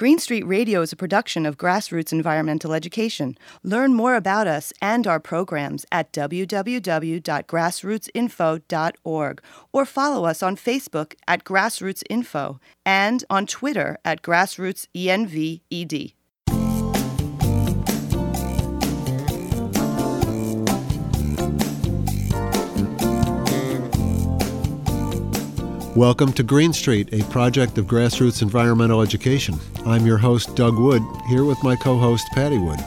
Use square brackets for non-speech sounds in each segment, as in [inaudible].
Green Street Radio is a production of Grassroots Environmental Education. Learn more about us and our programs at www.grassrootsinfo.org or follow us on Facebook at Grassroots Info and on Twitter at GrassrootsENVED. Welcome to Green Street, a project of grassroots environmental education. I'm your host, Doug Wood, here with my co host, Patti Wood.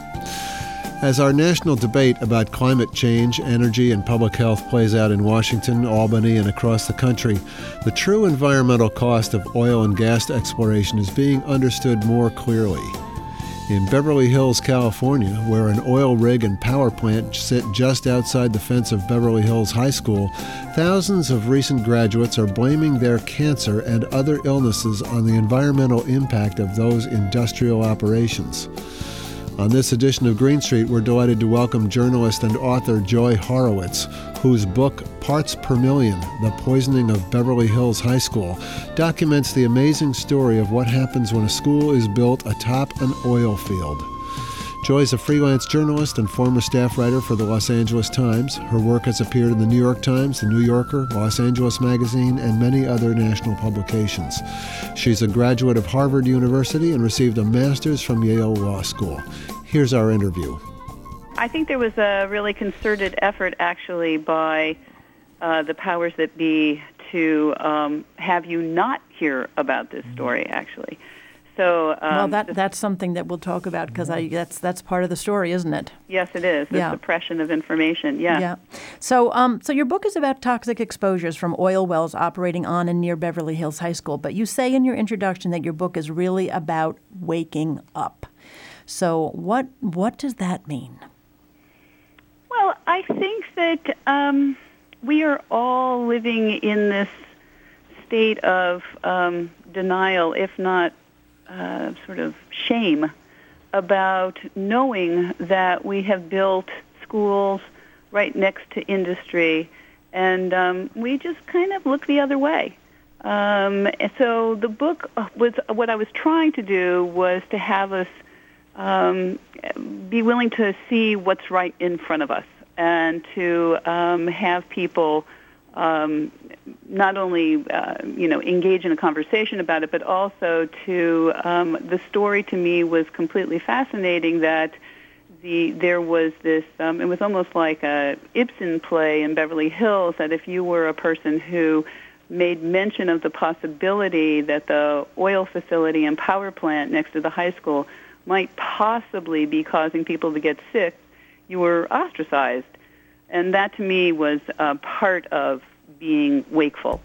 As our national debate about climate change, energy, and public health plays out in Washington, Albany, and across the country, the true environmental cost of oil and gas exploration is being understood more clearly. In Beverly Hills, California, where an oil rig and power plant sit just outside the fence of Beverly Hills High School, thousands of recent graduates are blaming their cancer and other illnesses on the environmental impact of those industrial operations. On this edition of Green Street, we're delighted to welcome journalist and author Joy Horowitz, whose book, Parts Per Million The Poisoning of Beverly Hills High School, documents the amazing story of what happens when a school is built atop an oil field. Joy is a freelance journalist and former staff writer for the Los Angeles Times. Her work has appeared in the New York Times, the New Yorker, Los Angeles Magazine, and many other national publications. She's a graduate of Harvard University and received a master's from Yale Law School. Here's our interview. I think there was a really concerted effort, actually, by uh, the powers that be to um, have you not hear about this story, actually. So um, well, that that's something that we'll talk about because that's that's part of the story, isn't it? Yes, it is. The Yeah. suppression of information. Yeah. Yeah. So, um, so your book is about toxic exposures from oil wells operating on and near Beverly Hills High School. But you say in your introduction that your book is really about waking up. So, what what does that mean? Well, I think that um, we are all living in this state of um, denial, if not uh, sort of shame, about knowing that we have built schools right next to industry, and um, we just kind of look the other way. Um, and so the book was what I was trying to do was to have us um, be willing to see what's right in front of us and to um, have people um, not only uh, you know engage in a conversation about it, but also to um, the story to me was completely fascinating. That the there was this um, it was almost like a Ibsen play in Beverly Hills. That if you were a person who made mention of the possibility that the oil facility and power plant next to the high school might possibly be causing people to get sick, you were ostracized. And that to me was a part of being wakeful.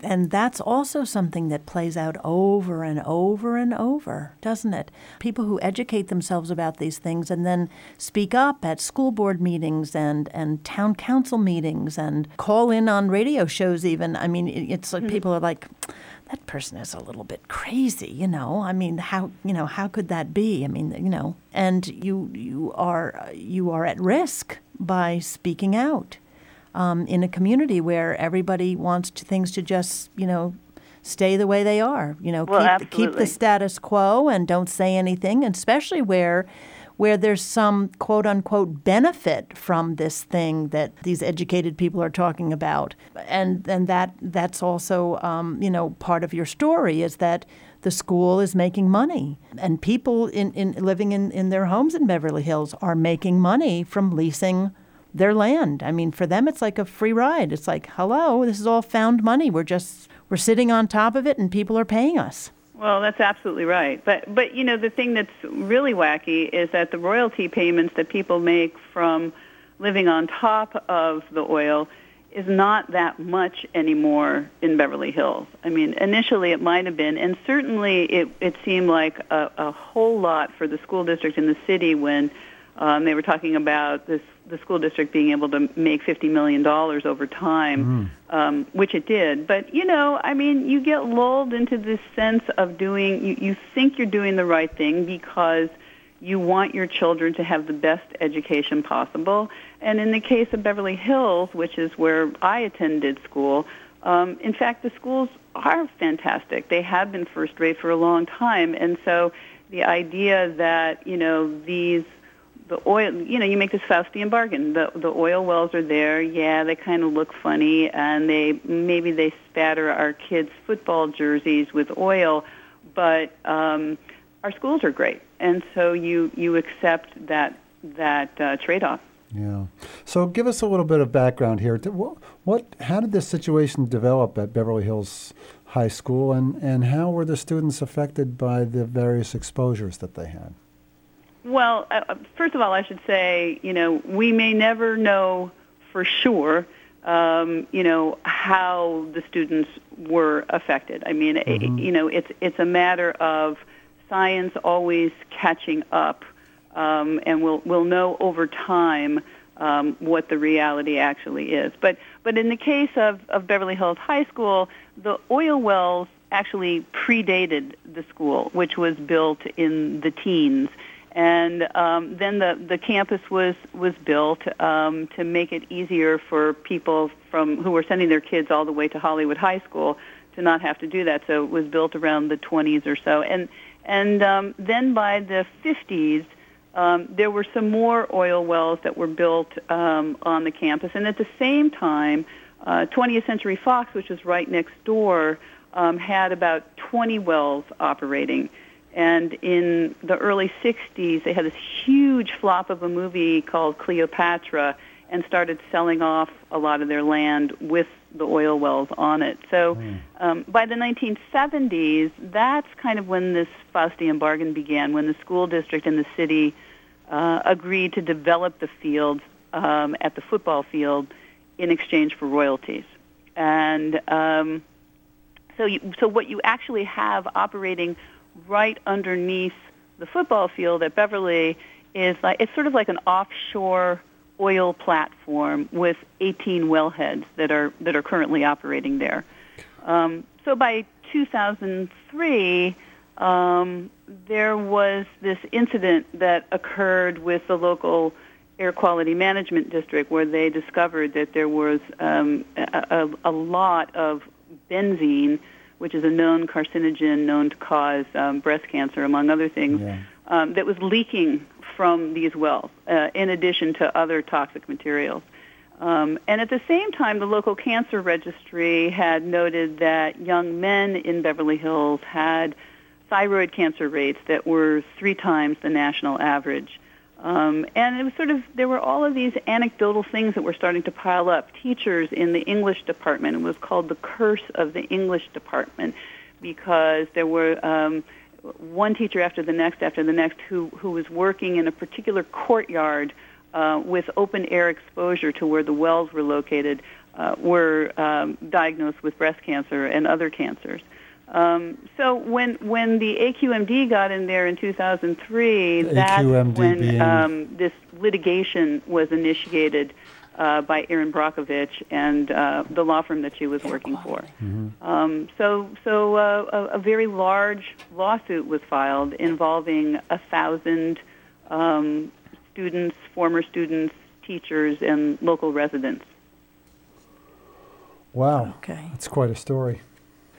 And that's also something that plays out over and over and over, doesn't it? People who educate themselves about these things and then speak up at school board meetings and, and town council meetings and call in on radio shows, even. I mean, it's like mm-hmm. people are like, that person is a little bit crazy, you know. I mean, how you know how could that be? I mean, you know, and you you are you are at risk by speaking out um, in a community where everybody wants to, things to just, you know, stay the way they are. You know, Well, keep, keep the status quo and don't say anything, and especially where where there's some quote unquote benefit from this thing that these educated people are talking about. And and that that's also um, you know part of your story is that the school is making money and people in, in living in, in their homes in Beverly Hills are making money from leasing their land. I mean, for them, it's like a free ride. It's like, hello, this is all found money. We're just we're sitting on top of it, and people are paying us. Well, that's absolutely right. But but you know the thing that's really wacky is that the royalty payments that people make from living on top of the oil is not that much anymore in Beverly Hills. I mean, initially it might have been, and certainly it it seemed like a, a whole lot for the school district in the city when um, they were talking about this the school district being able to make fifty million dollars over time, um, which it did. But you know, I mean, you get lulled into this sense of doing. You, you think you're doing the right thing because you want your children to have the best education possible. And in the case of Beverly Hills, which is where I attended school, Um, in fact, the schools are fantastic. They have been first rate for a long time, and so the idea that you know these the oil you know you make this Faustian bargain the the oil wells are there yeah they kind of look funny and they maybe they spatter our kids football jerseys with oil but um our schools are great and so you you accept that that uh, trade off yeah. So give us a little bit of background here. What, what, how did this situation develop at Beverly Hills High School, and, and how were the students affected by the various exposures that they had? Well, uh, uh first of all, I should say, you know, we may never know for sure, um, you know, how the students were affected. I mean, mm-hmm. it, you know, it's it's a matter of science always catching up um, and we'll we'll know over time um, what the reality actually is. But but in the case of, of Beverly Hills High School, the oil wells actually predated the school, which was built in the teens. And um, then the, the campus was was built um, to make it easier for people from who were sending their kids all the way to Hollywood High School to not have to do that. So it was built around the 20s or so. And and um, then by the 50s, um, there were some more oil wells that were built um, on the campus, and at the same time, uh, 20th Century Fox, which was right next door, um, had about 20 wells operating. And in the early 60s, they had this huge flop of a movie called Cleopatra and started selling off a lot of their land with the oil wells on it. So mm. um, by the 1970s, that's kind of when this Faustian bargain began, when the school district and the city uh, agreed to develop the field um, at the football field in exchange for royalties. And um, so, you, so what you actually have operating right underneath the football field at Beverly is like it's sort of like an offshore oil platform with 18 wellheads that are that are currently operating there. Um, so by 2003, um, there was this incident that occurred with the local air quality management district where they discovered that there was um, a, a, lot of benzene, which is a known carcinogen known to cause um, breast cancer, among other things, yeah. um, that was leaking from these wells, uh, in addition to other toxic materials. Um, and at the same time, the local cancer registry had noted that young men in Beverly Hills had thyroid cancer rates that were three times the national average. Um, and it was sort of, there were all of these anecdotal things that were starting to pile up. Teachers in the English department, it was called the curse of the English department because there were um, one teacher after the next after the next who, who was working in a particular courtyard uh, with open air exposure to where the wells were located uh, were um, diagnosed with breast cancer and other cancers. Um, so when when the AQMD got in there in 2003, that's when um, this litigation was initiated uh, by Erin Brockovich and uh, the law firm that she was working for. Mm-hmm. Um, so so uh, a, a, very large lawsuit was filed involving a thousand um, students, former students, teachers, and local residents. Wow. Okay. That's quite a story.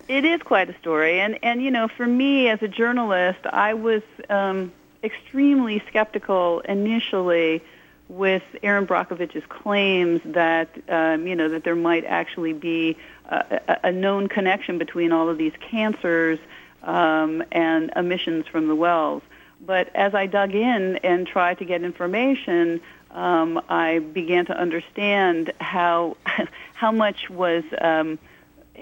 It is quite a story, and and you know, for me as a journalist, I was um, extremely skeptical initially with Erin Brockovich's claims that um, you know that there might actually be a, a, known connection between all of these cancers um, and emissions from the wells. But as I dug in and tried to get information, um, I began to understand how [laughs] how much was um,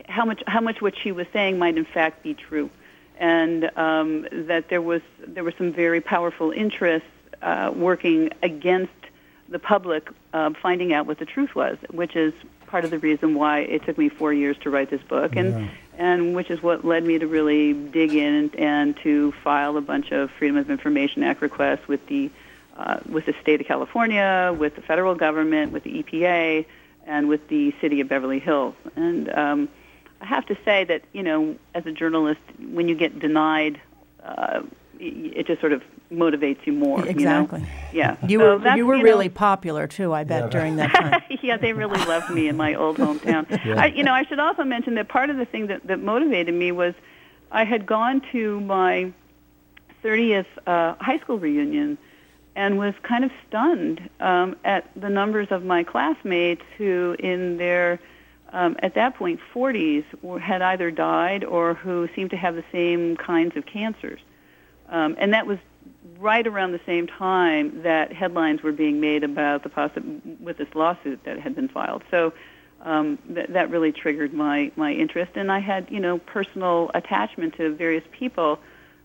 how much how much what she was saying might in fact be true, and um, that there was there were some very powerful interests uh, working against the public uh, finding out what the truth was, which is part of the reason why it took me four years to write this book, and yeah. and which is what led me to really dig in and, and to file a bunch of Freedom of Information Act requests with the uh, with the state of California, with the federal government, with the EPA, and with the city of Beverly Hills, and um, I have to say that you know, as a journalist, when you get denied, uh, it just sort of motivates you more. Exactly. You know? Yeah. You so were you were you know, really popular too. I bet yeah. during that [laughs] time. yeah, they really loved me in my old hometown. [laughs] Yeah. I, you know, I should also mention that part of the thing that, that motivated me was I had gone to my 30th uh, high school reunion and was kind of stunned um, at the numbers of my classmates who, in their um, at that point 40s, were, had either died or who seemed to have the same kinds of cancers. Um, and that was right around the same time that headlines were being made about the possi- with this lawsuit that had been filed. So um, th- that really triggered my my interest, and I had you know personal attachment to various people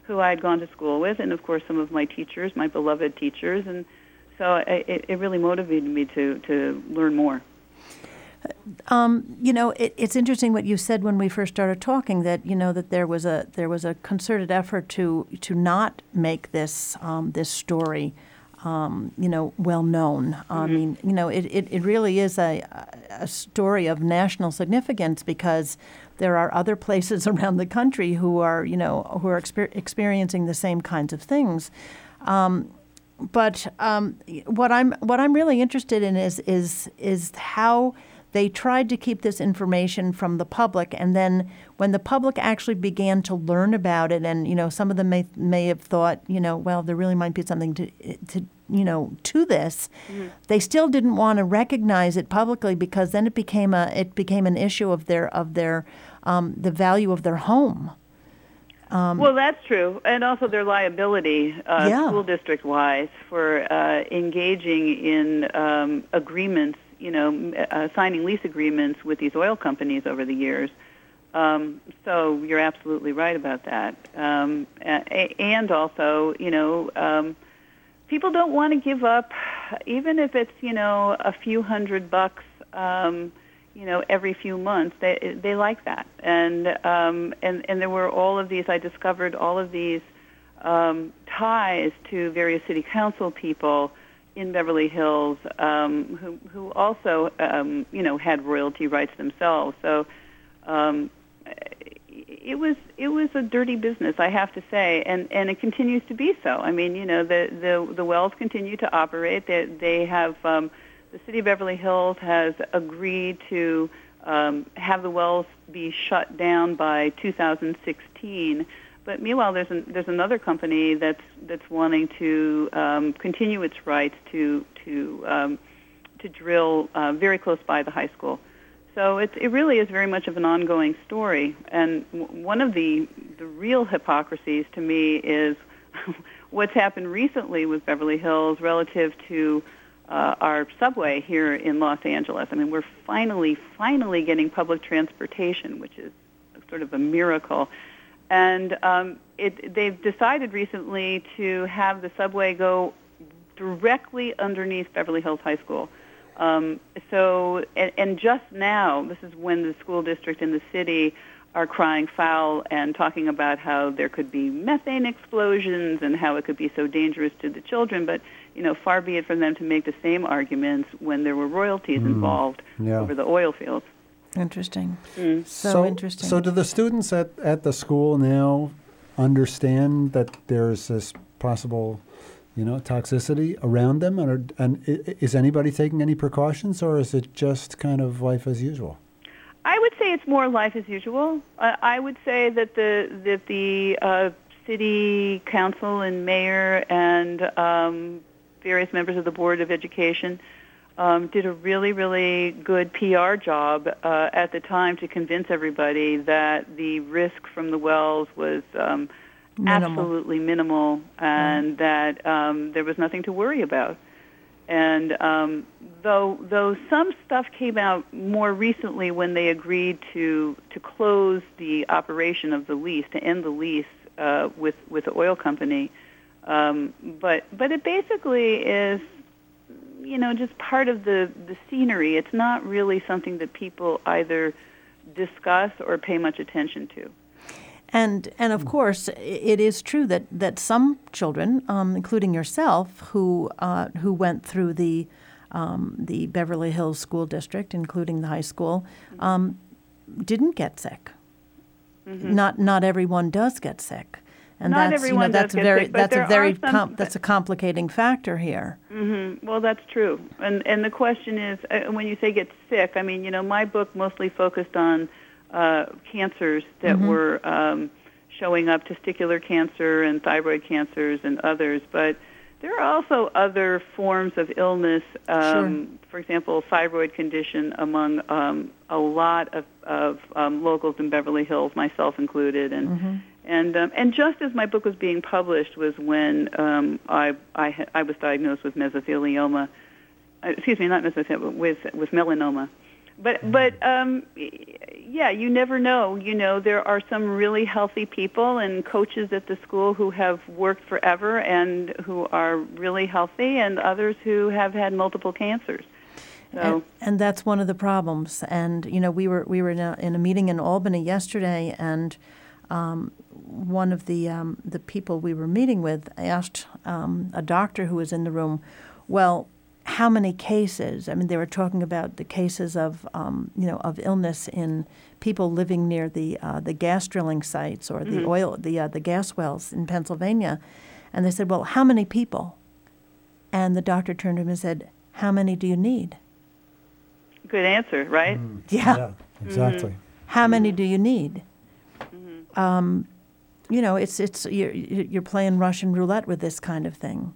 who I had gone to school with, and of course some of my teachers, my beloved teachers, and so it, it really motivated me to to learn more. Um, you know, it, it's interesting what you said when we first started talking that you know that there was a there was a concerted effort to to not make this um, this story, um, you know, well known. I mean, you know, it, it, it really is a a story of national significance because there are other places [laughs] around the country who are you know who are exper- experiencing the same kinds of things. Um, but um, what I'm what I'm really interested in is is is how they tried to keep this information from the public, and then when the public actually began to learn about it, and you know, some of them may may have thought, you know, well, there really might be something to to you know to this. They still didn't want to recognize it publicly because then it became a it became an issue of their of their um, the value of their home. well, that's true, and also their liability, uh, Yeah. school district wise, for uh, engaging in um, agreements. You know, uh, signing lease agreements with these oil companies over the years. Um, so you're absolutely right about that, um, and also, you know, um, people don't want to give up, even if it's you know a few hundred bucks. Um, you know, every few months. They they like that, and um, and and there were all of these. I discovered all of these um, ties to various city council people in Beverly Hills um, who who also um, you know had royalty rights themselves. So. Um, it was it was a dirty business, I have to say, and and it continues to be so. I mean, you know, the the the wells continue to operate. They they have um, the city of Beverly Hills has agreed to um, have the wells be shut down by 2016. But meanwhile, there's an, there's another company that's that's wanting to um, continue its rights to to um, to drill uh, very close by the high school. So it, it really is very much of an ongoing story. And w- one of the, the real hypocrisies to me is [laughs] what's happened recently with Beverly Hills relative to uh, our subway here in Los Angeles. I mean, we're finally, finally getting public transportation, which is sort of a miracle. And um, it, they've decided recently to have the subway go directly underneath Beverly Hills High School. Um, so, and, and just now, this is when the school district and the city are crying foul and talking about how there could be methane explosions and how it could be so dangerous to the children. But, you know, far be it from them to make the same arguments when there were royalties involved Yeah. over the oil fields. Interesting. So, so interesting. So do the students at, at the school now understand that there's this possible, you know, toxicity around them, and are, and i- i- is anybody taking any precautions, or is it just kind of life as usual? I would say it's more life as usual. I I would say that the that the uh, city council and mayor and um, various members of the board of education um, did a really really good PR job uh, at the time to convince everybody that the risk from the wells was. Um, Minimal. Absolutely minimal, and that um, there was nothing to worry about. And um, though though some stuff came out more recently when they agreed to to close the operation of the lease to end the lease uh, with with the oil company, um, but but it basically is you know just part of the the scenery. It's not really something that people either discuss or pay much attention to. And and of course, it is true that, that some children, um, including yourself, who uh, who went through the um, the Beverly Hills School District, including the high school, um, didn't get sick. Not not everyone does get sick, And Not that's you know, that's very sick, that's a very some- com- that's a complicating factor here. hmm Well, that's true. And and the question is, uh, when you say get sick, I mean, you know, my book mostly focused on uh, cancers that Mm-hmm. were um, showing up, testicular cancer and thyroid cancers and others. But there are also other forms of illness. Um, For example, thyroid condition among um, a lot of, of um, locals in Beverly Hills, myself included, and. Mm-hmm. And um, and just as my book was being published was when um, I I, I was diagnosed with mesothelioma, uh, excuse me, not mesothelioma, with with melanoma. But but um, yeah, you never know. You know, there are some really healthy people and coaches at the school who have worked forever and who are really healthy, and others who have had multiple cancers. So And, and that's one of the problems. And you know, we were we were in a, in a meeting in Albany yesterday, and um, one of the um, the people we were meeting with asked um, a doctor who was in the room, "Well, how many cases?" I mean, they were talking about the cases of um, you know of illness in people living near the uh, the gas drilling sites or the oil the uh, the gas wells in Pennsylvania, and they said, "Well, how many people?" And the doctor turned to him and said, "How many do you need?" good answer, right? Yeah. exactly. How many do you need? Um, you know, it's it's you're you're playing Russian roulette with this kind of thing.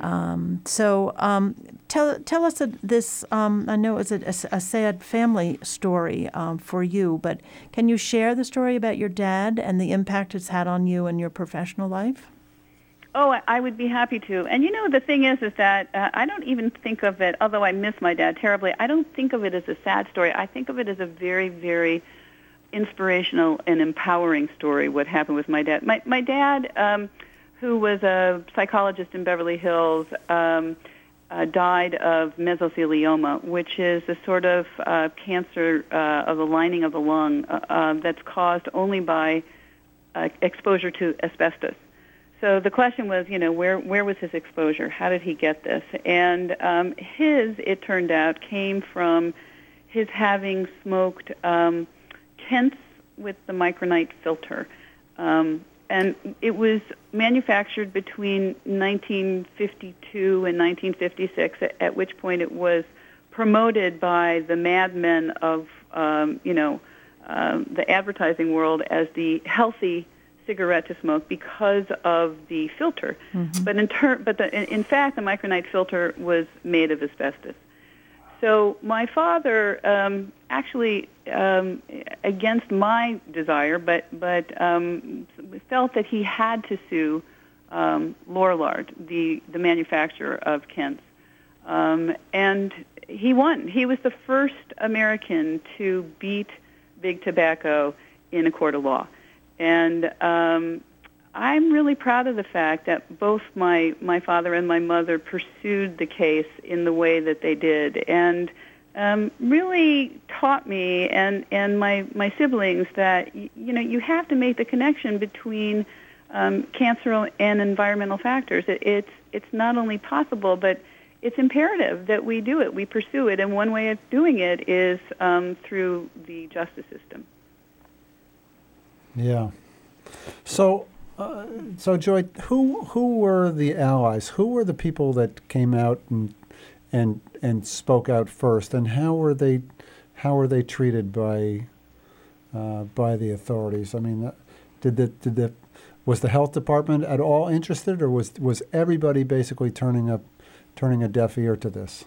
Um, so um, tell tell us a, this. Um, I know it's a, a, a sad family story um, for you, but can you share the story about your dad and the impact it's had on you and your professional life? Oh, I- I would be happy to. And you know, the thing is, is that uh, I don't even think of it. Although I miss my dad terribly, I don't think of it as a sad story. I think of it as a very, very inspirational and empowering story. What happened with my dad? My my dad, um, who was a psychologist in Beverly Hills, um, uh, died of mesothelioma, which is a sort of uh, cancer uh, of the lining of the lung uh, uh, that's caused only by uh, exposure to asbestos. So the question was, you know, where where was his exposure? How did he get this? And um, his, it turned out, came from his having smoked um, Kent's with the micronite filter, um, and it was manufactured between 1952 and 1956. At, at which point it was promoted by the madmen of, um, you know, um, the advertising world as the healthy cigarette to smoke because of the filter. But in ter- but the, in, in fact, the micronite filter was made of asbestos. So my father um, actually, um, against my desire, but but um, felt that he had to sue um, Lorillard, the the manufacturer of Kent's, um, and he won. He was the first American to beat big tobacco in a court of law, and um, I'm really proud of the fact that both my my father and my mother pursued the case in the way that they did, and um, really taught me and and my my siblings that you know you have to make the connection between um, cancer and environmental factors. It, it's it's not only possible, but it's imperative that we do it. We pursue it, and one way of doing it is um, through the justice system. Yeah. So, uh, so Joy, who who were the allies? Who were the people that came out and and and spoke out first? And how were they how were they treated by uh, by the authorities? I mean, uh, did the did the was the health department at all interested, or was was everybody basically turning up turning a deaf ear to this?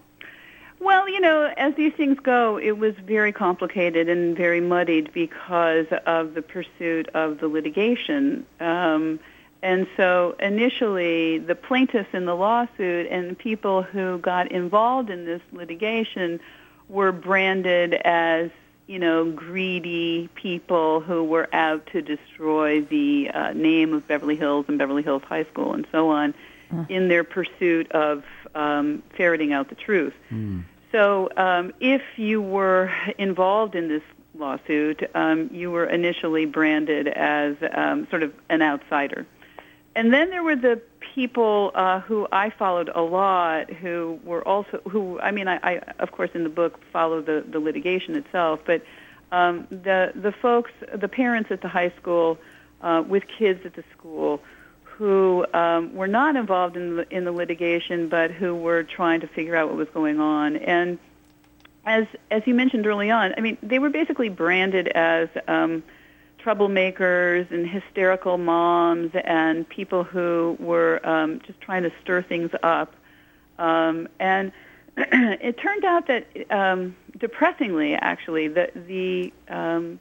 Well, you know, as these things go, it was very complicated and very muddied because of the pursuit of the litigation. Um, and so initially, the plaintiffs in the lawsuit and the people who got involved in this litigation were branded as, you know, greedy people who were out to destroy the uh, name of Beverly Hills and Beverly Hills High School and so on in their pursuit of um, ferreting out the truth. So, um, if you were involved in this lawsuit, um, you were initially branded as um, sort of an outsider. And then there were the people uh, who I followed a lot, who were also who. I mean, I, I of course in the book follow the, the litigation itself, but um, the the folks, the parents at the high school, uh, with kids at the school who um, were not involved in the, in the litigation, but who were trying to figure out what was going on. And as as you mentioned early on, I mean, they were basically branded as um, troublemakers and hysterical moms and people who were um, just trying to stir things up. Um, and [clears throat] it turned out that, um, depressingly, actually, that the um,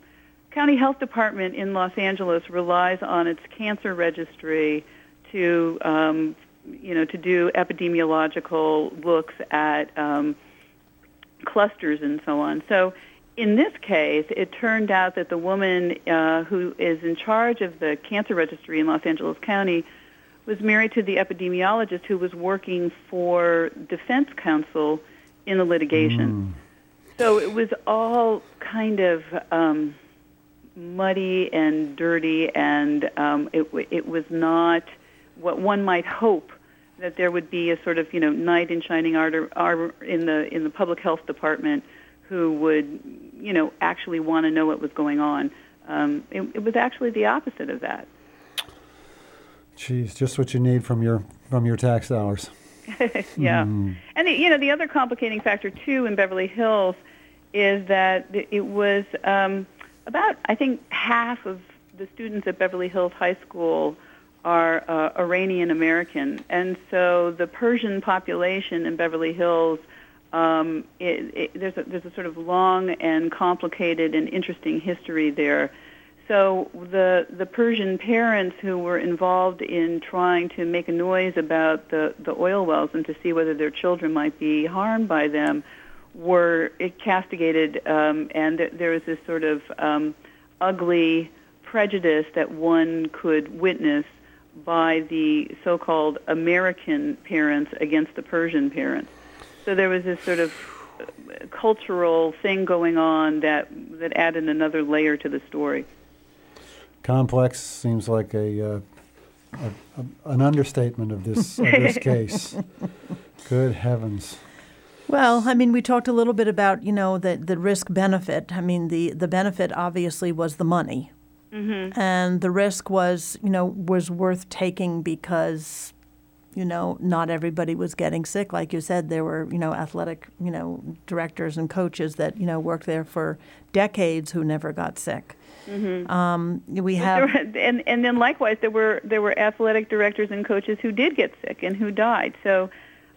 county health department in Los Angeles relies on its cancer registry to, um, you know, to do epidemiological looks at um, clusters and so on. So in this case, it turned out that the woman uh, who is in charge of the cancer registry in Los Angeles County was married to the epidemiologist who was working for defense counsel in the litigation. Mm. So it was all kind of um, muddy and dirty, and um, it, it was not what one might hope that there would be a sort of you know knight in shining armor in the in the public health department who would you know actually want to know what was going on. Um, it, it was actually the opposite of that. Geez, just what you need from your from your tax dollars. [laughs] yeah, mm. and the, you know the other complicating factor too in Beverly Hills is that it was um, about I think half of the students at Beverly Hills High School are uh, Iranian American, and so the Persian population in Beverly Hills. Um, it, it, there's a there's a sort of long and complicated and interesting history there so the the Persian parents who were involved in trying to make a noise about the the oil wells and to see whether their children might be harmed by them were castigated, um, and there was this sort of um, ugly prejudice that one could witness by the so-called American parents against the Persian parents. So there was this sort of uh, cultural thing going on that that added another layer to the story. Complex seems like a, uh, a, a an understatement of this of this [laughs] case. Good heavens. Well, I mean, we talked a little bit about you know the the risk benefit. I mean, the the benefit obviously was the money, mm-hmm. and the risk was you know was worth taking because you know not everybody was getting sick. Like you said, there were you know athletic you know directors and coaches that you know worked there for decades who never got sick. Mm-hmm. Um, we have, were, and and then likewise, there were there were athletic directors and coaches who did get sick and who died. So.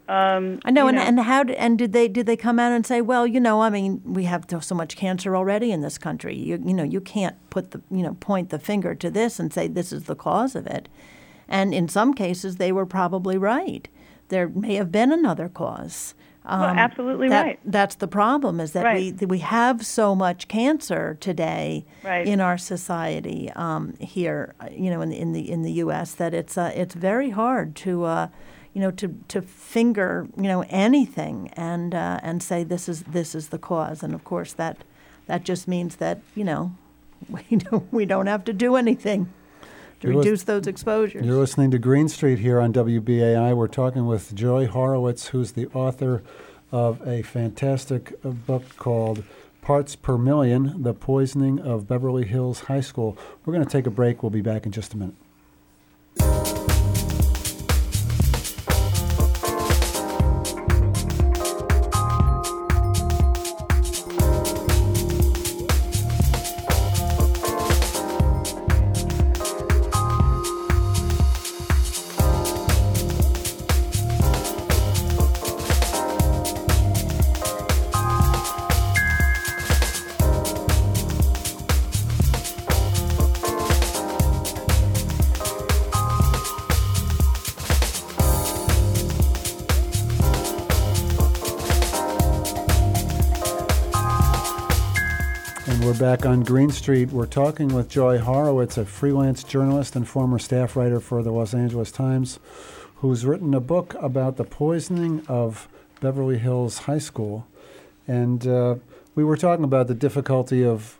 Um, I know, and, know. and how did, and did they did they come out and say, well, you know, I mean, we have so much cancer already in this country. You you know, you can't put the you know point the finger to this and say this is the cause of it. And in some cases, they were probably right. There may have been another cause. Um, well, absolutely that, right. That's the problem is that right. we we have so much cancer today right. in our society um, here, you know, in the in the in the U.S. that it's uh, it's very hard to. Uh, you know, to, to finger, you know, anything and uh, and say this is this is the cause, and of course that that just means that you know [laughs] we don't we don't have to do anything to you're reduce those exposures. You're listening to Green Street here on WBAI. We're talking with Joy Horowitz, who's the author of a fantastic uh, book called Parts Per Million The Poisoning of Beverly Hills High School. We're going to take a break. We'll be back in just a minute. Back on Green Street. We're talking with Joy Horowitz, a freelance journalist and former staff writer for the Los Angeles Times, who's written a book about the poisoning of Beverly Hills High School. And uh, we were talking about the difficulty of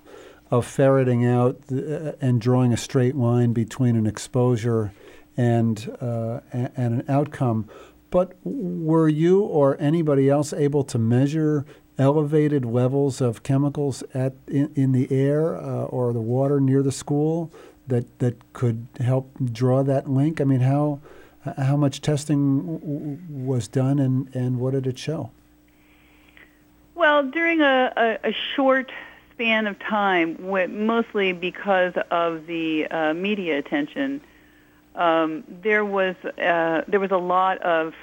of ferreting out the, uh, and drawing a straight line between an exposure and uh, and an outcome. But were you or anybody else able to measure elevated levels of chemicals at in, in the air uh, or the water near the school that that could help draw that link? I mean, how how much testing w- was done, and and what did it show? Well, during a, a, a short span of time, mostly because of the uh, media attention, um, there was uh, there was a lot of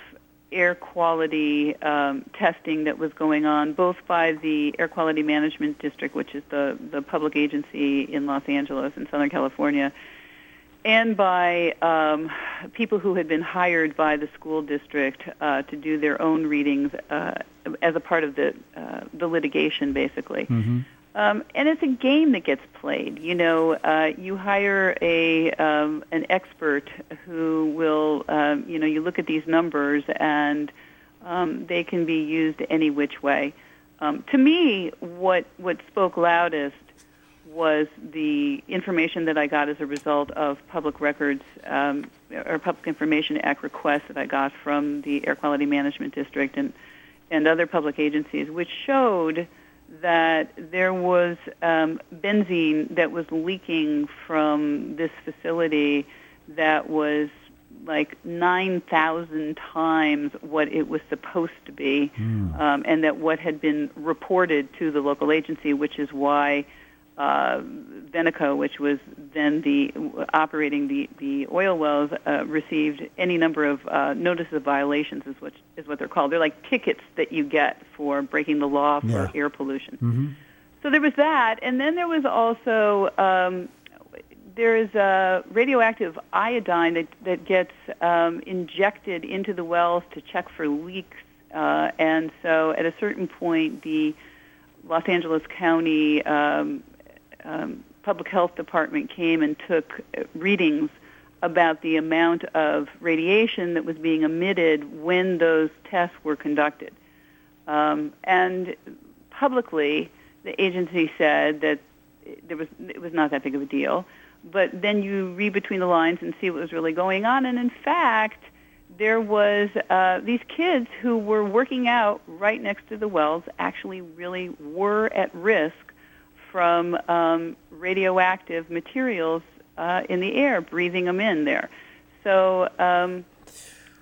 air quality um, testing that was going on, both by the Air Quality Management District, which is the the public agency in Los Angeles in Southern California, and by um, people who had been hired by the school district uh, to do their own readings uh, as a part of the uh, the litigation, basically. Mm-hmm. Um, and it's a game that gets played. You know, uh, you hire a um, an expert who will, um, you know, you look at these numbers and um, they can be used any which way. Um, to me, what what spoke loudest was the information that I got as a result of public records um, or Public Information Act requests that I got from the Air Quality Management District and and other public agencies, which showed that there was um, benzene that was leaking from this facility that was like 9,000 times what it was supposed to be, Mm. um, and that what had been reported to the local agency, which is why uh, Venoco, which was then the operating the, the oil wells, uh, received any number of uh, notices of violations, is what is what they're called. They're like tickets that you get for breaking the law for Yeah. air pollution. Mm-hmm. So there was that, and then there was also um, there is a radioactive iodine that that gets um, injected into the wells to check for leaks, uh, and so at a certain point, the Los Angeles County um, um, Public Health Department came and took readings about the amount of radiation that was being emitted when those tests were conducted. Um, and publicly, the agency said that there was it was not that big of a deal. But then you read between the lines and see what was really going on, and in fact, there was uh, these kids who were working out right next to the wells actually really were at risk from um, radioactive materials uh, in the air, breathing them in there. So, um,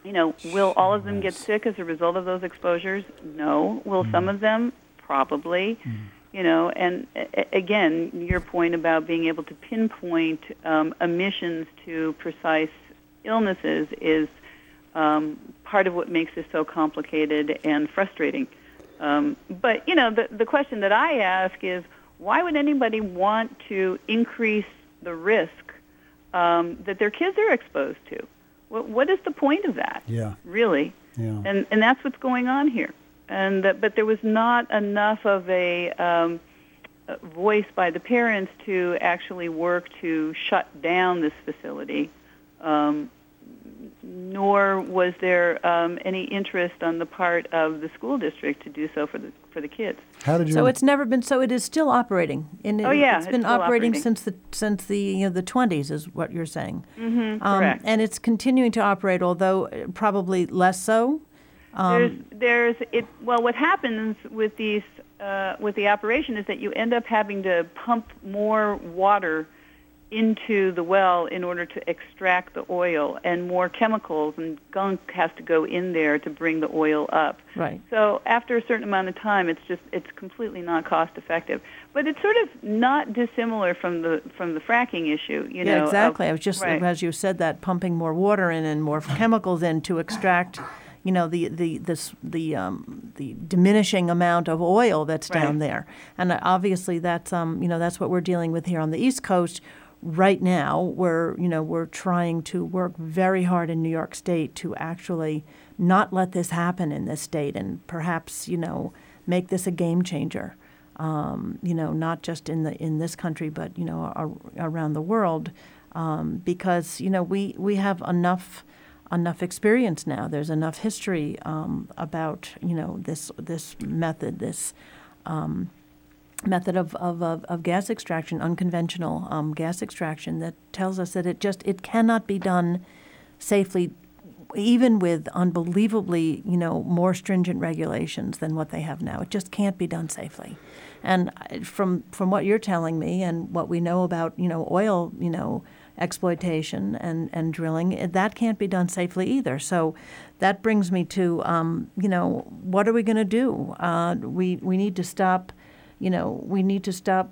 you know, will all of them get sick as a result of those exposures? No. Will some of them? Probably. You know, and a- again, your point about being able to pinpoint um, emissions to precise illnesses is um, part of what makes this so complicated and frustrating. Um, but you know, the the question that I ask is, why would anybody want to increase the risk um, that their kids are exposed to? What what is the point of that? Yeah. Really, Yeah. and and that's what's going on here. And that, but there was not enough of a um, voice by the parents to actually work to shut down this facility. Um, nor was there um, any interest on the part of the school district to do so for the for the kids. How did you? So it's never been. So it is still operating. And Oh, yeah, it's it's been still operating, operating. since the since the you know the twenties is what you're saying. Mm-hmm, Um, correct. and it's continuing to operate, although uh, probably less so. there's Um, there's it. Well, what happens with these uh, with the operation is that you end up having to pump more water into the well in order to extract the oil, and more chemicals and gunk has to go in there to bring the oil up. Right. So after a certain amount of time, it's just it's completely not cost effective. But it's sort of not dissimilar from the from the fracking issue. You yeah, know, of- exactly. I was just right. as you said that pumping more water in and more chemicals in to extract, you know, the the this the um, the diminishing amount of oil that's down there. And obviously that's um you know that's what we're dealing with here on the East Coast right now. We're you know we're trying to work very hard in New York State to actually not let this happen in this state and perhaps you know make this a game changer um, you know, not just in the in this country, but you know, ar- around the world, um, because you know we we have enough enough experience now. There's enough history um, about you know this this method, this um, method of, of, of, of gas extraction, unconventional um, gas extraction, that tells us that it just it cannot be done safely even with unbelievably, you know, more stringent regulations than what they have now. It just can't be done safely. And from from what you're telling me and what we know about, you know, oil, you know, exploitation and, and drilling, that can't be done safely either. So that brings me to, um, you know, what are we going to do? Uh, we, we need to stop, you know, we need to stop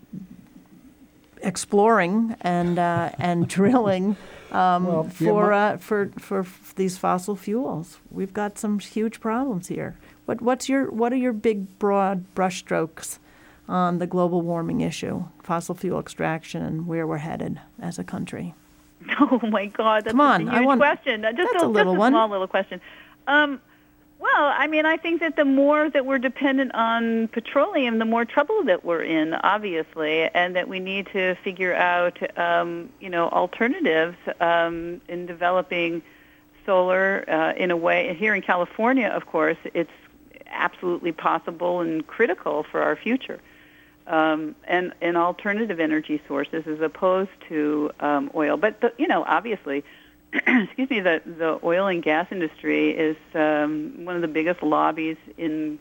exploring and, uh, and [laughs] drilling um, Well, yeah, for, my- uh, for, for these fossil fuels. We've got some huge problems here. What, what's your, what are your big, broad brushstrokes on the global warming issue, fossil fuel extraction, and where we're headed as a country? [laughs] Oh my God, that's Come on, a I huge want- question. Just that's a a, little just a one. small little question. Um, well, I mean, I think that the more that we're dependent on petroleum, the more trouble that we're in, obviously, and that we need to figure out, um, you know, alternatives um, in developing solar uh, in a way. Here in California, of course, it's absolutely possible and critical for our future. Um, and, and alternative energy sources as opposed to um, oil. But the, you know, obviously, [clears throat] excuse me, the the oil and gas industry is um, one of the biggest lobbies in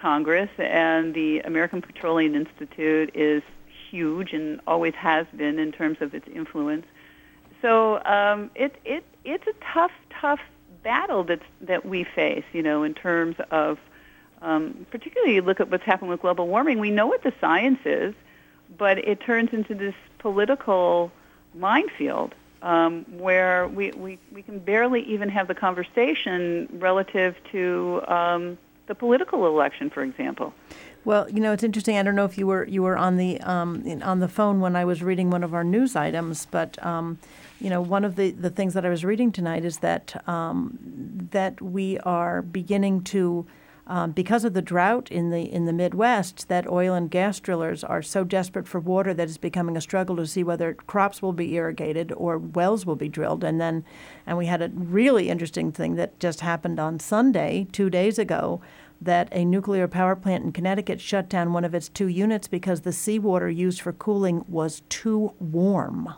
Congress, and the American Petroleum Institute is huge and always has been in terms of its influence. So um, it it it's a tough tough battle that's that we face, you know, in terms of um, particularly you look at what's happened with global warming. We know what the science is, but it turns into this political minefield um, where we, we, we can barely even have the conversation relative to um, the political election, for example. Well, you know, it's interesting. I don't know if you were you were on the um, in, on the phone when I was reading one of our news items, but um, you know, one of the, the things that I was reading tonight is that um, that we are beginning to. Um, because of the drought in the in the Midwest, that oil and gas drillers are so desperate for water that it's becoming a struggle to see whether crops will be irrigated or wells will be drilled. And then, and we had a really interesting thing that just happened on Sunday, two days ago, that a nuclear power plant in Connecticut shut down one of its two units because the seawater used for cooling was too warm.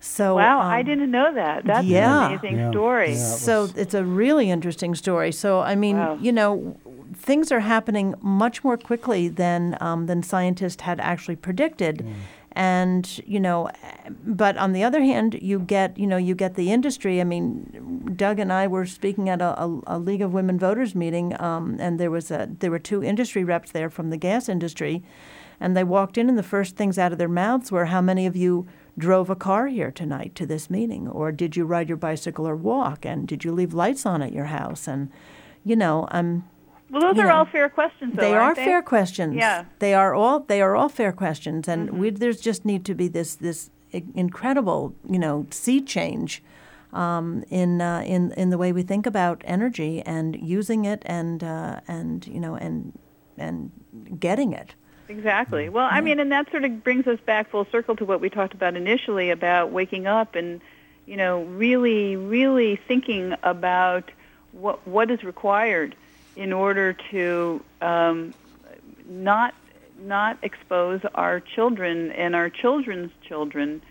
So wow, I um, didn't know that. That's yeah. an amazing Yeah. story. Yeah. so was- it's a really interesting story. So I mean, Wow. you know, things are happening much more quickly than um, than scientists had actually predicted. And you know, but on the other hand, you get you know you get the industry. I mean, Doug and I were speaking at a, a, a League of Women Voters meeting, um, and there was a there were two industry reps there from the gas industry, and they walked in, and the first things out of their mouths were, "How many of you drove a car here tonight to this meeting, or did you ride your bicycle or walk, and did you leave lights on at your house?" And you know, um, Well, those are know, all fair questions. Though, they are they? fair questions. Yeah. they are all they are all fair questions, and Mm-hmm. we there's just need to be this this incredible you know sea change. Um, in uh, in in the way we think about energy and using it and uh, and you know and and getting it. Exactly. Well, I mean, and that sort of brings us back full circle to what we talked about initially about waking up and, you know, really, really thinking about what what is required in order to um, not not expose our children and our children's children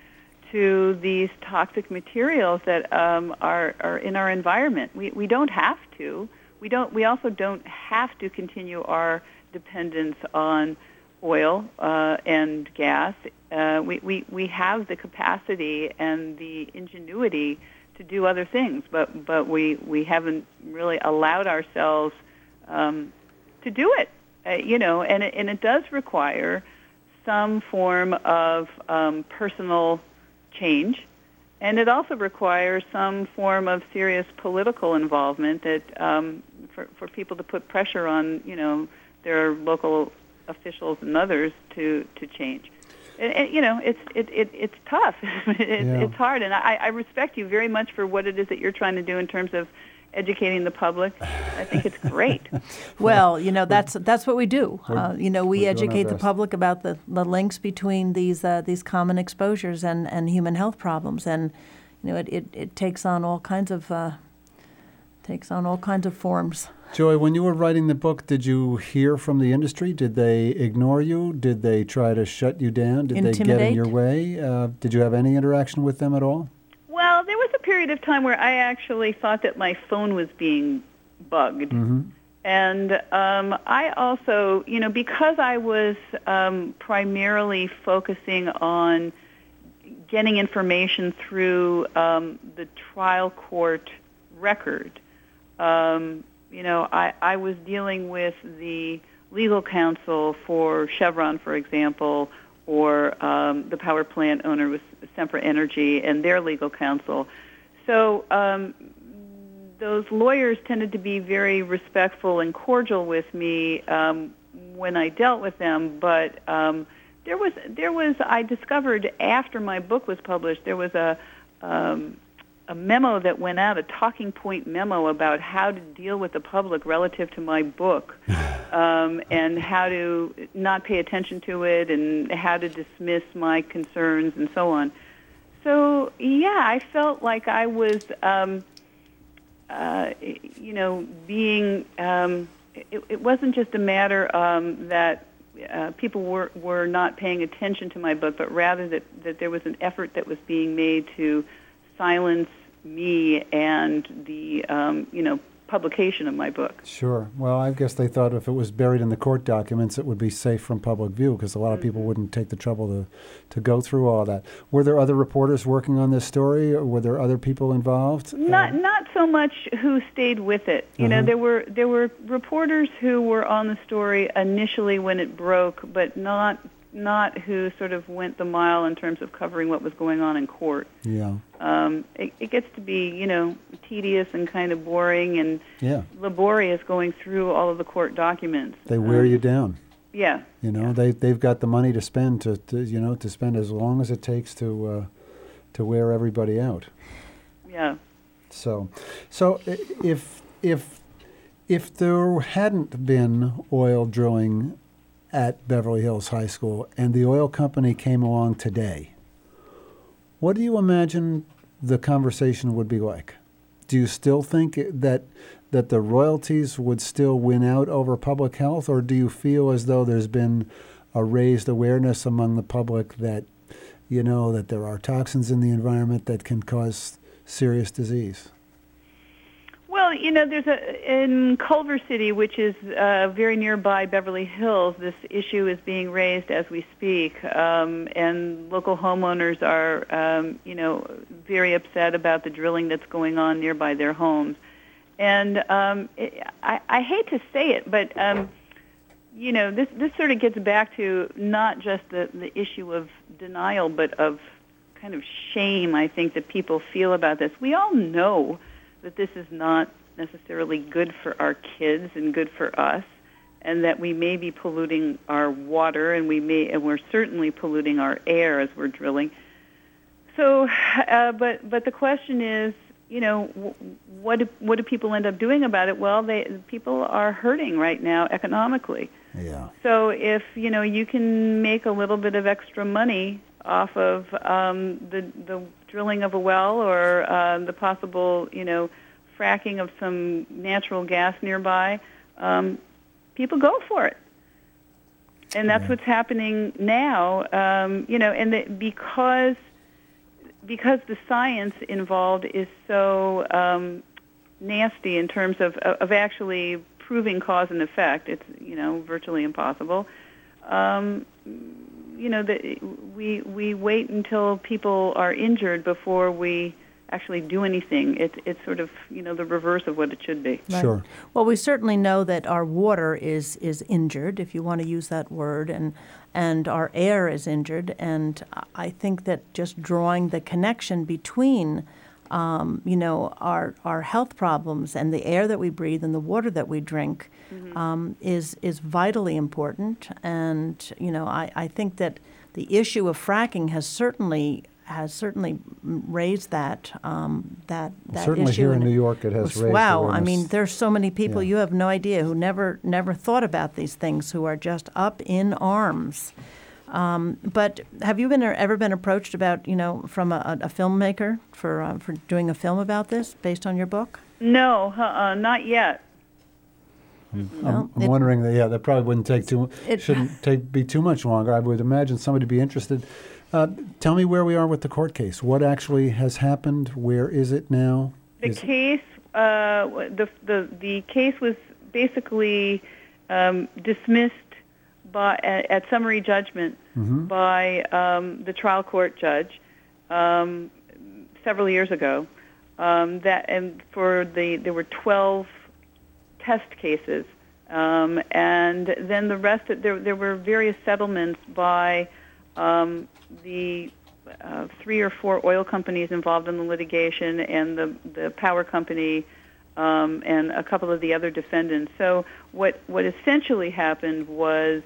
to these toxic materials that um, are are in our environment. We we don't have to. We don't. We also don't have to continue our dependence on oil uh, and gas. Uh, we, we we have the capacity and the ingenuity to do other things, but but we we haven't really allowed ourselves um, to do it. Uh, you know, and it, and it does require some form of um, personal change, and it also requires some form of serious political involvement that um, for for people to put pressure on you know their local officials and others to to change. And, and, you know, it's it, it it's tough. [laughs] it, Yeah. It's hard, and I, I respect you very much for what it is that you're trying to do in terms of educating the public. I think it's great. [laughs] Well, you know that's that's what we do. Uh, you know, we we're doing our educate the public about the, the links between these uh, these common exposures and, and human health problems, and you know it, it, it takes on all kinds of uh, takes on all kinds of forms. Joy, when you were writing the book, did you hear from the industry? Did they ignore you? Did they try to shut you down? Did they get in your way? Uh, did you have any interaction with them at all? Well, there was a period of time where I actually thought that my phone was being bugged. And um, I also, you know, because I was um, primarily focusing on getting information through um, the trial court record, um, you know, I, I was dealing with the legal counsel for Chevron, for example, or um, the power plant owner with Sempra Energy and their legal counsel. So um, those lawyers tended to be very respectful and cordial with me um, when I dealt with them, but um, there was there was I discovered after my book was published there was a um, a memo that went out, a talking point memo about how to deal with the public relative to my book, [sighs] um, and how to not pay attention to it, and how to dismiss my concerns, and so on. So yeah, I felt like I was, um, uh, you know, being. Um, it, it wasn't just a matter um, that uh, people were were not paying attention to my book, but rather that that there was an effort that was being made to silence me and the um, you know publication of my book. Sure. Well, I guess they thought if it was buried in the court documents, it would be safe from public view because a lot of people wouldn't take the trouble to, to go through all that. Were there other reporters working on this story? Or were there other people involved? Not not so much who stayed with it. You know, Mhm. there were there were reporters who were on the story initially when it broke, but not not who sort of went the mile in terms of covering what was going on in court. Yeah. Um, it, it gets to be you know tedious and kind of boring and Yeah. laborious going through all of the court documents. They wear Um, you down. Yeah. You know, they they've got the money to spend to, to you know to spend as long as it takes to uh, to wear everybody out. Yeah. So, so if if if there hadn't been oil drilling at Beverly Hills High School and the oil company came along today, what do you imagine the conversation would be like? Do you still think that that the royalties would still win out over public health, or do you feel as though there's been a raised awareness among the public that you know that there are toxins in the environment that can cause serious disease? Well, you know, there's a in Culver City, which is uh, very nearby Beverly Hills. This issue is being raised as we speak, um, and local homeowners are, um, you know, very upset about the drilling that's going on nearby their homes. And um, it, I, I hate to say it, but um, you know, this this sort of gets back to not just the the issue of denial, but of kind of shame. I think that people feel about this. We all know that this is not necessarily good for our kids and good for us and that we may be polluting our water and we may and we're certainly polluting our air as we're drilling. So uh, but but the question is you know what do, what do people end up doing about it? Well they people are hurting right now economically. Yeah. so if you know you can make a little bit of extra money off of um, the the drilling of a well or uh, the possible you know fracking of some natural gas nearby, um, people go for it, and that's Yeah. what's happening now. Um, you know, and the, because because the science involved is so um, nasty in terms of of actually proving cause and effect. It's you know virtually impossible. Um, you know that we we wait until people are injured before we actually do anything. It's it's sort of you know the reverse of what it should be. Right. Sure. Well, we certainly know that our water is is injured, if you want to use that word, and and our air is injured. And I think that just drawing the connection between, um, you know, our our health problems and the air that we breathe and the water that we drink um, is is vitally important. And you know, I, I think that the issue of fracking has certainly has certainly raised that um, that that Certainly issue here in New York, it has raised wow, I mean, there's so many people Yeah. you have no idea who never never thought about these things who are just up in arms. Um, but have you been or ever been approached about you know from a, a filmmaker for uh, for doing a film about this based on your book? No, uh-uh, not yet. Well, I'm, I'm it- wondering that yeah, that probably wouldn't take too It- shouldn't [laughs] take be too much longer. I would imagine somebody would be interested. Uh, tell me where we are with the court case. What actually has happened? Where is it now? The Is- case, uh, the, the the case was basically um, dismissed by at, at summary judgment by um, the trial court judge um, several years ago. Um, that and for the there were 12 test cases, um, and then the rest there there were various settlements by um, the uh, three or four oil companies involved in the litigation and the the power company um, and a couple of the other defendants. So what what essentially happened was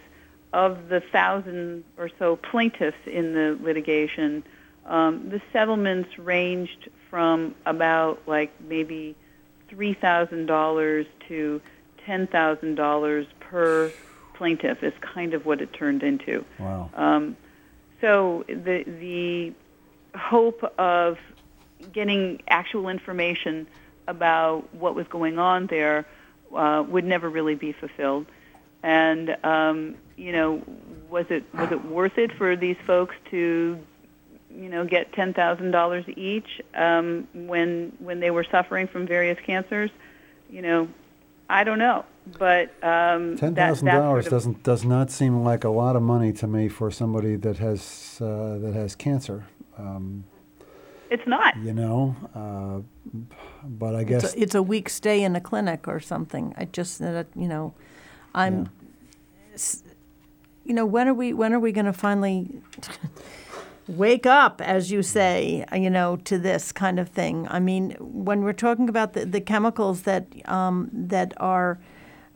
of the thousand or so plaintiffs in the litigation, um, the settlements ranged from about like maybe three thousand dollars to ten thousand dollars per plaintiff is kind of what it turned into. Wow. Um, so the the hope of getting actual information about what was going on there uh, would never really be fulfilled. And um, you know, was it was it worth it for these folks to, you know, get ten thousand dollars each um, when when they were suffering from various cancers? You know, I don't know, but um, Ten that- thousand that dollars sort of- doesn't does not seem like a lot of money to me for somebody that has uh, that has cancer. Um, It's not. you know, uh, but I It's guess a, it's a week stay in a clinic or something. I just, uh, you know, I'm, s- you know, when are we when are we going to finally wake up, as you say, you know, to this kind of thing? I mean, when we're talking about the, the chemicals that um, that are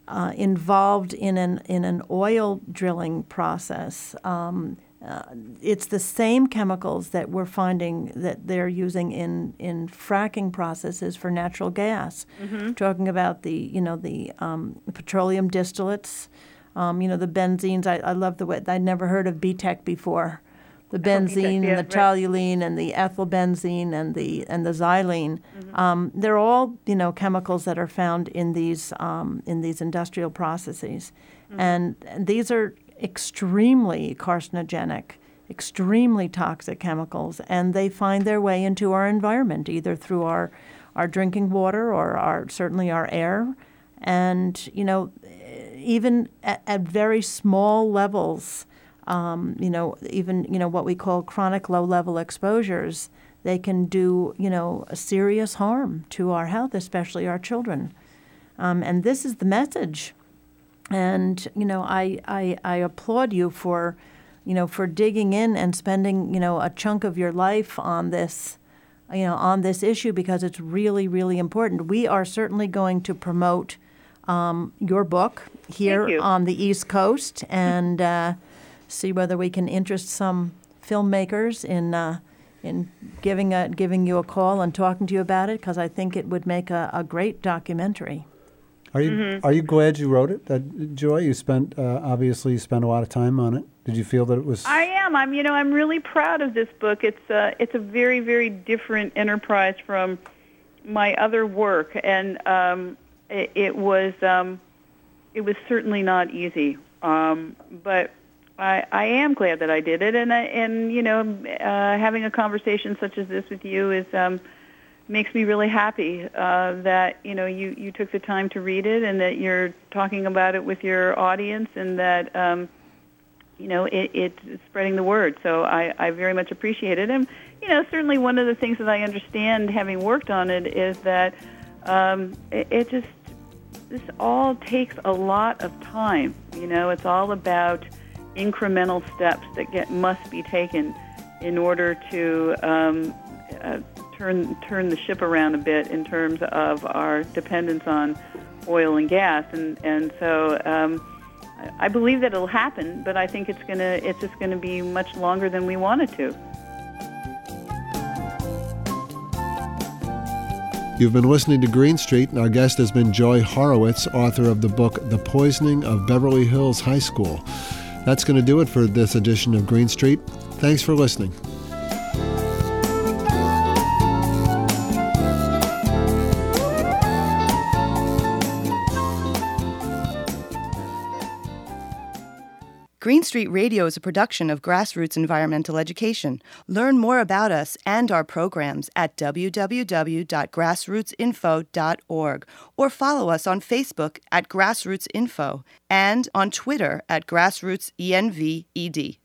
uh, involved in an in an oil drilling process. Um, uh, it's the same chemicals that we're finding that they're using in, in fracking processes for natural gas. Talking about the you know the um, petroleum distillates, um, you know the benzenes. I, I love the way I'd never heard of BTEX before. The benzene yeah, and the right. toluene and the ethylbenzene and the and the xylene. Um, they're all you know chemicals that are found in these um, in these industrial processes, and, and these are extremely carcinogenic, extremely toxic chemicals, and they find their way into our environment either through our our drinking water or our certainly our air, and you know even at, at very small levels um, you know, even you know what we call chronic low-level exposures, they can do you know serious harm to our health, especially our children. Um, and this is the message. And you know, I, I I applaud you for, you know, for digging in and spending you know a chunk of your life on this, you know, on this issue because it's really really important. We are certainly going to promote um, your book here you. on the East Coast and. Uh, see whether we can interest some filmmakers in uh, in giving a, giving you a call and talking to you about it because I think it would make a, a great documentary. are you Mm-hmm. are you glad you wrote it, uh, Joy? You spent uh, obviously you spent a lot of time on it. Did you feel that it was? I am. I'm. You know, I'm really proud of this book. It's uh, it's a very, very different enterprise from my other work, and um, it, it was um, it was certainly not easy. Um, but I, I am glad that I did it, and I, and you know, uh, having a conversation such as this with you is um, makes me really happy uh, that you know you you took the time to read it, and that you're talking about it with your audience, and that. Um, you know, it, it's spreading the word. So I, I very much appreciate it. And, you know, certainly one of the things that I understand having worked on it is that um, it, it just, this all takes a lot of time. You know, it's all about incremental steps that get must be taken in order to um, uh, turn turn the ship around a bit in terms of our dependence on oil and gas. And and so um, I- believe that it'll happen, but I think it's gonna it's just gonna be much longer than we want it to. You've been listening to Green Street, and our guest has been Joy Horowitz, author of the book The Poisoning of Beverly Hills High School. That's going to do it for this edition of Green Street. Thanks for listening. Green Street Radio is a production of Grassroots Environmental Education. Learn more about us and our programs at www.grassrootsinfo.org or follow us on Facebook at Grassroots Info and on Twitter at GrassrootsENVED.